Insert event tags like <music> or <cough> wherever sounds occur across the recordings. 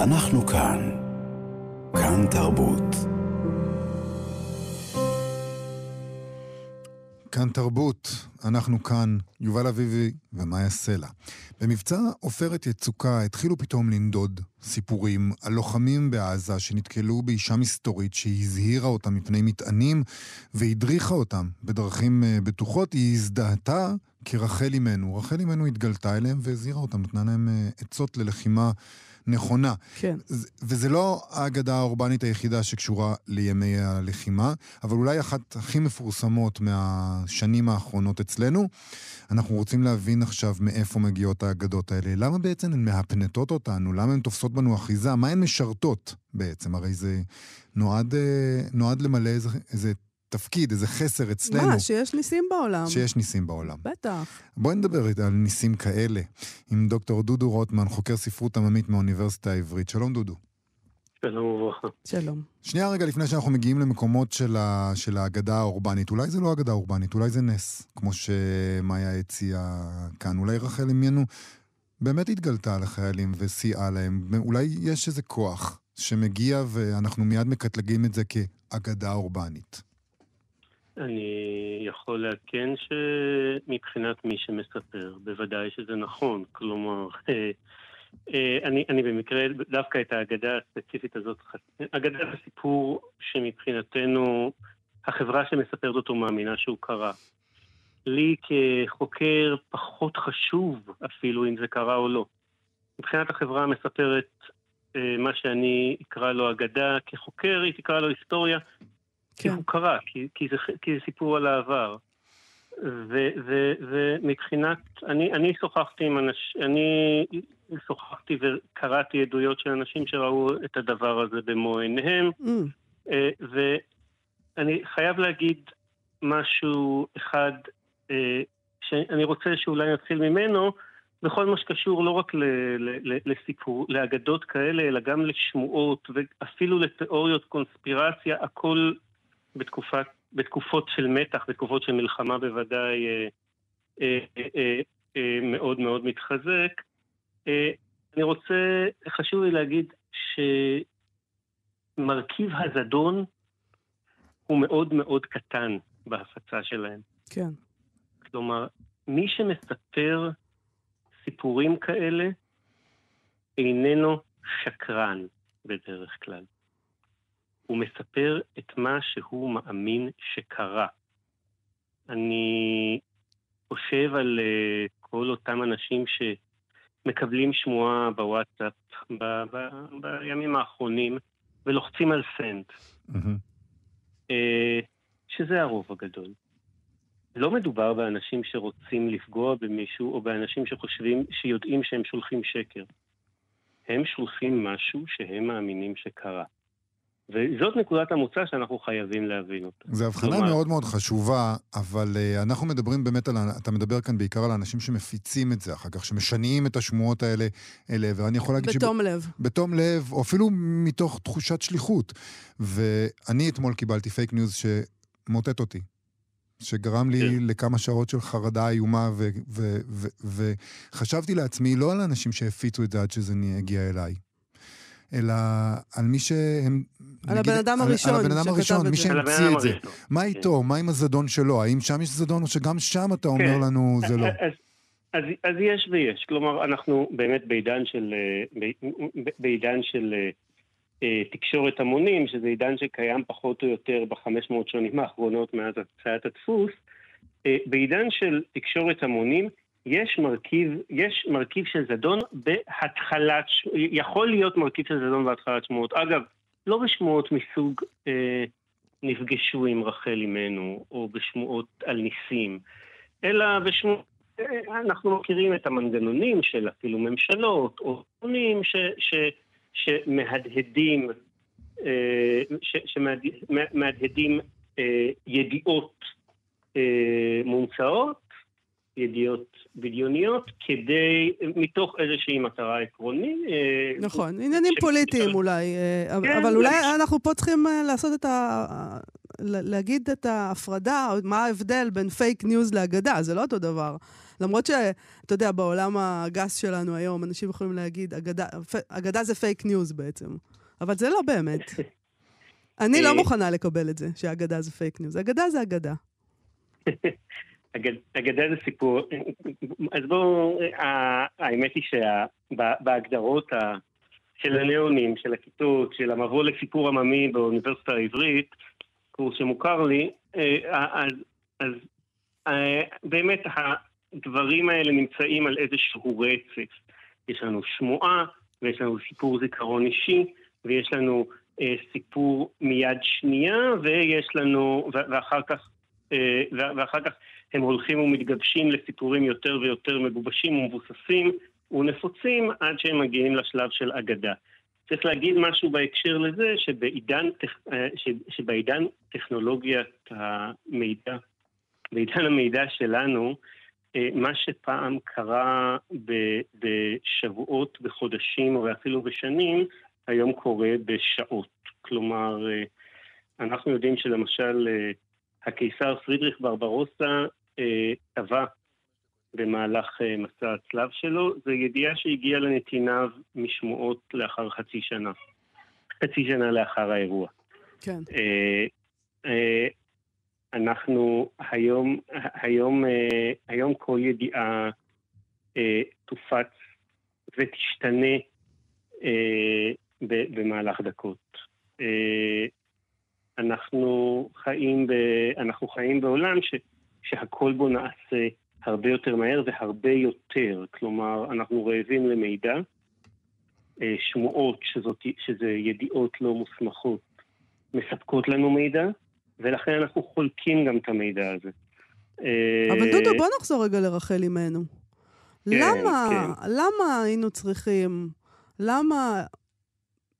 אנחנו כאן. כאן תרבות. כאן תרבות, אנחנו כאן, יובל אביבי ומאיה סלע. במבצע עופרת יצוקה התחילו פתאום לנדוד סיפורים על לוחמים בעזה שנתקלו באישה מסתורית שהזהירה אותם מפני מטענים והדריכה אותם בדרכים אה, בטוחות. היא הזדהתה כרחל אימנו. רחל אימנו התגלתה אליהם והזהירה אותם, נתנה להם אה, עצות ללחימה. נכונה. כן. וזה לא האגדה האורבנית היחידה שקשורה לימי הלחימה, אבל אולי אחת הכי מפורסמות מהשנים האחרונות אצלנו. אנחנו רוצים להבין עכשיו מאיפה מגיעות האגדות האלה. למה בעצם הן מהפנטות אותנו? למה הן תופסות בנו אחיזה? מה הן משרתות בעצם? הרי זה נועד, אה, נועד למלא איזה, איזה תפקיד, איזה חסר אצלנו. מה, שיש ניסים בעולם. שיש ניסים בעולם. בטח. בואי נדבר על ניסים כאלה עם דוקטור דודו רוטמן, חוקר ספרות עממית מהאוניברסיטה העברית. שלום דודו. שלום וברכה. שלום. שנייה רגע לפני שאנחנו מגיעים למקומות של, ה, של האגדה האורבנית. אולי זה לא אגדה אורבנית, אולי זה נס, כמו שמאיה הציעה כאן. אולי רחל עמיינו באמת התגלתה לחיילים וסייעה להם. אולי יש איזה כוח שמגיע ואנחנו מיד מקטלגים את זה כאגדה אורבנית. אני יכול לעדכן שמבחינת מי שמספר, בוודאי שזה נכון. כלומר, אה, אה, אני, אני במקרה, דווקא את האגדה הספציפית הזאת, אגדה הסיפור שמבחינתנו, החברה שמספרת אותו מאמינה שהוא קרה. לי כחוקר פחות חשוב אפילו אם זה קרה או לא. מבחינת החברה המספרת אה, מה שאני אקרא לו אגדה, כחוקר היא תקרא לו היסטוריה, כן. כי הוא קרה, כי, כי, זה, כי זה סיפור על העבר. ו, ו, ומבחינת, אני, אני שוחחתי עם אנשים, אני שוחחתי וקראתי עדויות של אנשים שראו את הדבר הזה במו עיניהם, mm. אה, ואני חייב להגיד משהו אחד אה, שאני רוצה שאולי נתחיל ממנו, בכל מה שקשור לא רק ל, ל, ל, לסיפור, לאגדות כאלה, אלא גם לשמועות ואפילו לתיאוריות קונספירציה, הכל בתקופת, בתקופות של מתח, בתקופות של מלחמה בוודאי אה, אה, אה, אה, מאוד מאוד מתחזק. אה, אני רוצה, חשוב לי להגיד שמרכיב הזדון הוא מאוד מאוד קטן בהפצה שלהם. כן. כלומר, מי שמספר סיפורים כאלה איננו שקרן בדרך כלל. הוא מספר את מה שהוא מאמין שקרה. אני חושב על uh, כל אותם אנשים שמקבלים שמועה בוואטסאפ ב- ב- בימים האחרונים ולוחצים על mm-hmm. uh, שזה הרוב הגדול. לא מדובר באנשים שרוצים לפגוע במישהו או באנשים שחושבים, שיודעים שהם שולחים שקר. הם שולחים משהו שהם מאמינים שקרה. וזאת נקודת המוצא שאנחנו חייבים להבין אותה. זו הבחנה כלומר... מאוד מאוד חשובה, אבל uh, אנחנו מדברים באמת על, אתה מדבר כאן בעיקר על האנשים שמפיצים את זה אחר כך, שמשנעים את השמועות האלה אלה, ואני יכול להגיד... בתום שב... לב. בתום לב, או אפילו מתוך תחושת שליחות. ואני אתמול קיבלתי פייק ניוז שמוטט אותי. שגרם לי כן. לכמה שעות של חרדה איומה, וחשבתי לעצמי, לא על האנשים שהפיצו את זה עד שזה הגיע אליי, אלא על מי שהם... על הבן אדם הראשון על הבן אדם הראשון, מי שהמציא את זה. מה כן. איתו? מה עם הזדון שלו? האם שם יש זדון, או שגם שם אתה אומר כן. לנו זה לא? אז, אז יש ויש. כלומר, אנחנו באמת בעידן של, אה, בעידן של אה, אה, תקשורת המונים, שזה עידן שקיים פחות או יותר בחמש מאות שנים האחרונות מאז הצעת הדפוס. בעידן של תקשורת המונים, יש מרכיב, יש מרכיב של זדון בהתחלת, יכול להיות מרכיב של זדון בהתחלת שמועות. אגב, לא בשמועות מסוג אה, נפגשו עם רחל אימנו, או בשמועות על ניסים, אלא בשמועות, אה, אנחנו מכירים את המנגנונים של אפילו ממשלות, או ארגונים שמהדהדים, אה, שמהדהדים אה, ידיעות אה, מומצאות, ידיעות בדיוניות, כדי, מתוך איזושהי מטרה עקרונית. אה, נכון, עניינים פוליטיים אולי, אה, כן, אבל אולי אנחנו פה צריכים אה, לעשות את ה... להגיד את ההפרדה, מה ההבדל בין פייק ניוז לאגדה, זה לא אותו דבר. למרות שאתה יודע, בעולם הגס שלנו היום, אנשים יכולים להגיד, אגדה, אגדה זה פייק ניוז בעצם. אבל זה לא באמת. <laughs> אני לא מוכנה לקבל את זה, שאגדה זה פייק ניוז. אגדה זה אגדה. <laughs> אגדה זה סיפור. אז בואו, האמת היא שבהגדרות של הנאונים, של הכיתות, של המבוא לסיפור עממי באוניברסיטה העברית, קורס שמוכר לי, אה, אז, אז אה, באמת הדברים האלה נמצאים על איזשהו רצף. יש לנו שמועה, ויש לנו סיפור זיכרון אישי, ויש לנו אה, סיפור מיד שנייה, ויש לנו, ואחר כך, ואחר כך הם הולכים ומתגבשים לסיפורים יותר ויותר מגובשים ומבוססים ונפוצים עד שהם מגיעים לשלב של אגדה. צריך להגיד משהו בהקשר לזה, שבעידן, אה, שבעידן טכנולוגיית המידע, בעידן המידע שלנו, אה, מה שפעם קרה בשבועות, בחודשים או אפילו בשנים, היום קורה בשעות. כלומר, אה, אנחנו יודעים שלמשל הקיסר פרידריך ברברוסה טבע במהלך אה, מסע הצלב שלו, זו ידיעה שהגיעה לנתיניו משמועות לאחר חצי שנה. חצי שנה לאחר האירוע. כן. אה, אה, אנחנו היום, היום, היום כל ידיעה תופץ ותשתנה במהלך דקות. אנחנו חיים, ב, אנחנו חיים בעולם ש, שהכל בו נעשה הרבה יותר מהר והרבה יותר. כלומר, אנחנו רעבים למידע, אה, שמועות, שזאת, שזה ידיעות לא מוסמכות, מספקות לנו מידע, ולכן אנחנו חולקים גם את המידע הזה. אבל אה, דודו, בוא נחזור רגע לרחל אימנו. כן, למה, כן. למה היינו צריכים, למה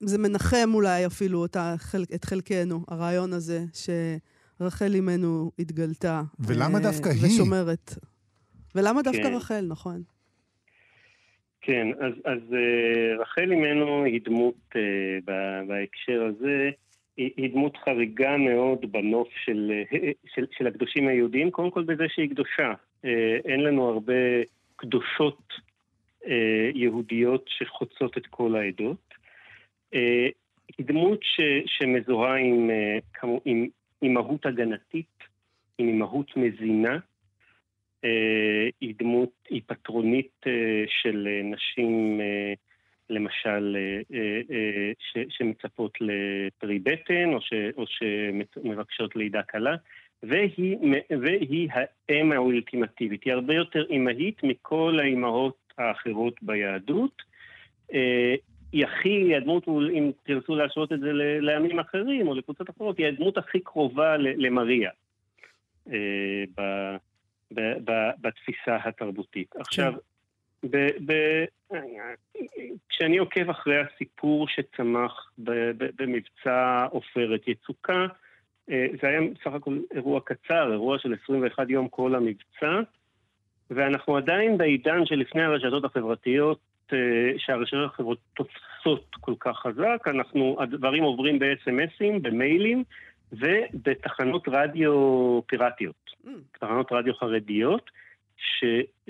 זה מנחם אולי אפילו את, החל, את חלקנו, הרעיון הזה, שרחל אימנו התגלתה. ולמה אה, דווקא היא? ושומרת. ולמה דווקא כן. רחל, נכון? כן, אז, אז uh, רחל אימנו היא דמות, uh, בהקשר הזה, היא, היא דמות חריגה מאוד בנוף של, uh, של, של הקדושים היהודיים, קודם כל בזה שהיא קדושה. אין לנו הרבה קדושות יהודיות שחוצות את כל העדות. היא דמות ש, שמזוהה עם, uh, עם, עם מהות הגנתית, עם מהות מזינה. אה, היא דמות, היא פטרונית אה, של אה, נשים, למשל, ש, שמצפות לפרי בטן או, ש, או שמבקשות לידה קלה, והיא, והיא האם האולטימטיבית. היא הרבה יותר אימהית מכל האימהות האחרות ביהדות. היא הכי, הדמות, אם תרצו להשוות את זה לעמים אחרים או לקבוצות אחרות, היא הדמות הכי קרובה למריה. בתפיסה התרבותית. כן. עכשיו, ב, ב, כשאני עוקב אחרי הסיפור שצמח ב, ב, במבצע עופרת יצוקה, אה, זה היה בסך הכל אירוע קצר, אירוע של 21 יום כל המבצע, ואנחנו עדיין בעידן שלפני הרשתות החברתיות, אה, שהרשתות החברתיות תופסות כל כך חזק, אנחנו, הדברים עוברים ב-SMSים, במיילים, ובתחנות רדיו פיראטיות, mm. תחנות רדיו חרדיות, שתוך,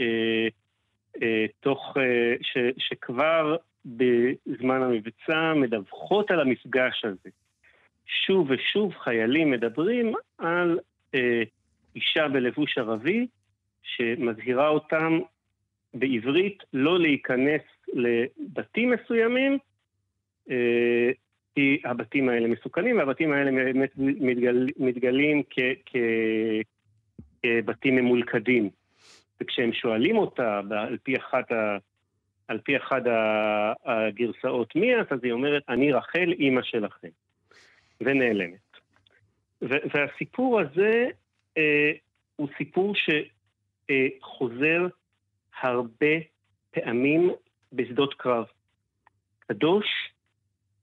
אה, אה, ש, שכבר בזמן המבצע מדווחות על המפגש הזה. שוב ושוב חיילים מדברים על אה, אישה בלבוש ערבי שמזהירה אותם בעברית לא להיכנס לבתים מסוימים אה, כי הבתים האלה מסוכנים, והבתים האלה באמת מתגל, מתגלים כבתים ממולכדים. וכשהם שואלים אותה, על פי אחת, ה, על פי אחת הגרסאות מי את, אז היא אומרת, אני רחל, אימא שלכם. ונעלמת. והסיפור הזה אה, הוא סיפור שחוזר הרבה פעמים בשדות קרב. קדוש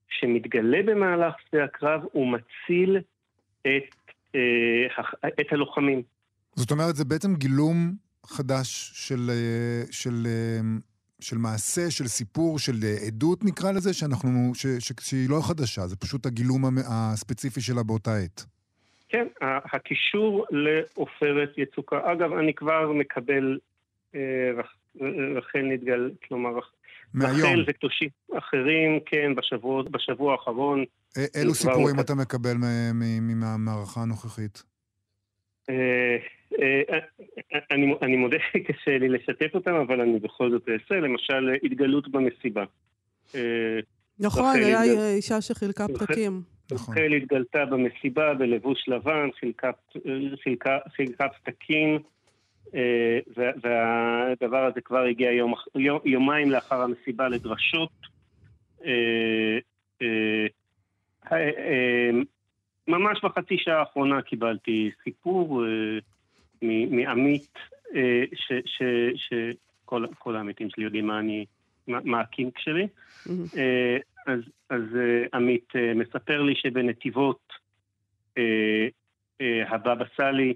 שמתגלה במהלך שדה הקרב, הוא מציל את, אה, את הלוחמים. זאת אומרת, זה בעצם גילום חדש של, אה, של, אה, של מעשה, של סיפור, של עדות נקרא לזה, שאנחנו, ש, ש, שהיא לא חדשה, זה פשוט הגילום הספציפי שלה באותה עת. כן, הקישור לעופרת יצוקה. אגב, אני כבר מקבל רחל נתגל, כלומר, רחל וקדושים אחרים, כן, בשבוע, בשבוע האחרון. אילו סיפורים אתה מקבל מהמערכה הנוכחית? אני, אני מודה <laughs> שקשה לי לשתף אותם, אבל אני בכל זאת אעשה. למשל, התגלות במסיבה. נכון, היה אישה שחילקה פתקים. נכון. רחל התגלתה במסיבה בלבוש לבן, חילקה, חילקה, חילקה פתקים, אה, והדבר הזה כבר הגיע יום, יומיים לאחר המסיבה לדרשות. אה, אה, ממש בחצי שעה האחרונה קיבלתי סיפור מעמית, שכל העמיתים שלי יודעים מה אני, מה הקינק שלי. אז עמית מספר לי שבנתיבות הבבא סאלי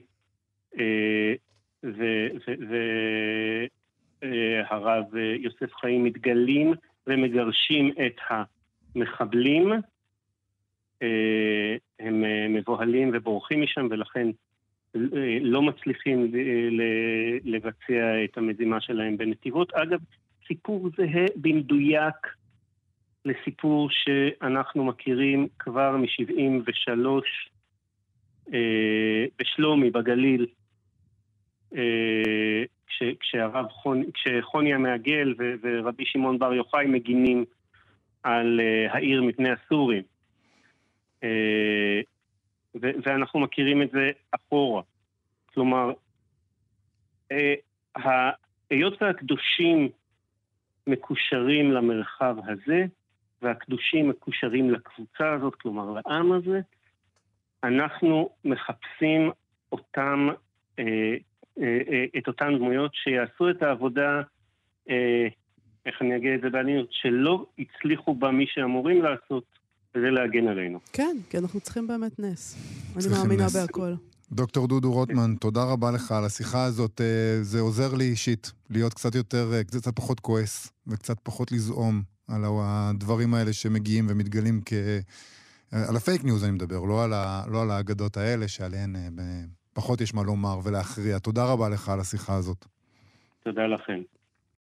והרב יוסף חיים מתגלים ומגרשים את המחבלים. הם מבוהלים ובורחים משם ולכן לא מצליחים לבצע את המזימה שלהם בנתיבות. אגב, סיפור זהה במדויק לסיפור שאנחנו מכירים כבר מ-73 בשלומי, בגליל, אה, כש, כשהרב חוני, כשחוני המעגל ו, ורבי שמעון בר יוחאי מגינים על uh, העיר מפני הסורים. Uh, ו- ואנחנו מכירים את זה אחורה. כלומר, היות והקדושים מקושרים למרחב הזה, והקדושים מקושרים לקבוצה הזאת, כלומר לעם הזה, אנחנו מחפשים אותם אה, אה, אה, את אותן דמויות שיעשו את העבודה, אה, איך אני אגיד את זה בעדינות, שלא הצליחו בה מי שאמורים לעשות, וזה להגן עלינו. כן, כי אנחנו צריכים באמת נס. אני מאמינה נס. בהכל. דוקטור דודו רוטמן, תודה רבה לך על השיחה הזאת. זה עוזר לי אישית להיות קצת יותר, קצת פחות כועס וקצת פחות לזעום על הדברים האלה שמגיעים ומתגלים כ... על הפייק ניוז אני מדבר, לא על, ה... לא על האגדות האלה שעליהן פחות יש מה לומר ולהכריע. תודה רבה לך על השיחה הזאת. תודה לכם.